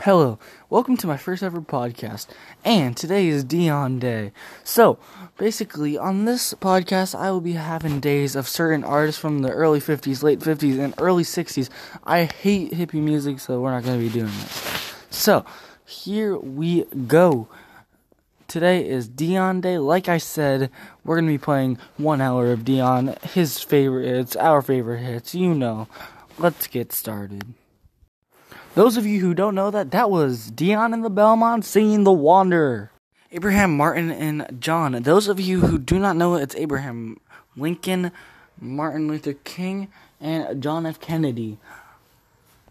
Hello, welcome to my first ever podcast, and today is Dion Day. So, basically, on this podcast, I will be having days of certain artists from the early 50s, late 50s, and early 60s. I hate hippie music, so we're not going to be doing that. So, here we go. Today is Dion Day. Like I said, we're going to be playing one hour of Dion, his favorite hits, our favorite hits, you know. Let's get started. Those of you who don't know that, that was Dion and the Belmont singing The Wanderer. Abraham Martin and John. Those of you who do not know, it's Abraham Lincoln, Martin Luther King, and John F. Kennedy.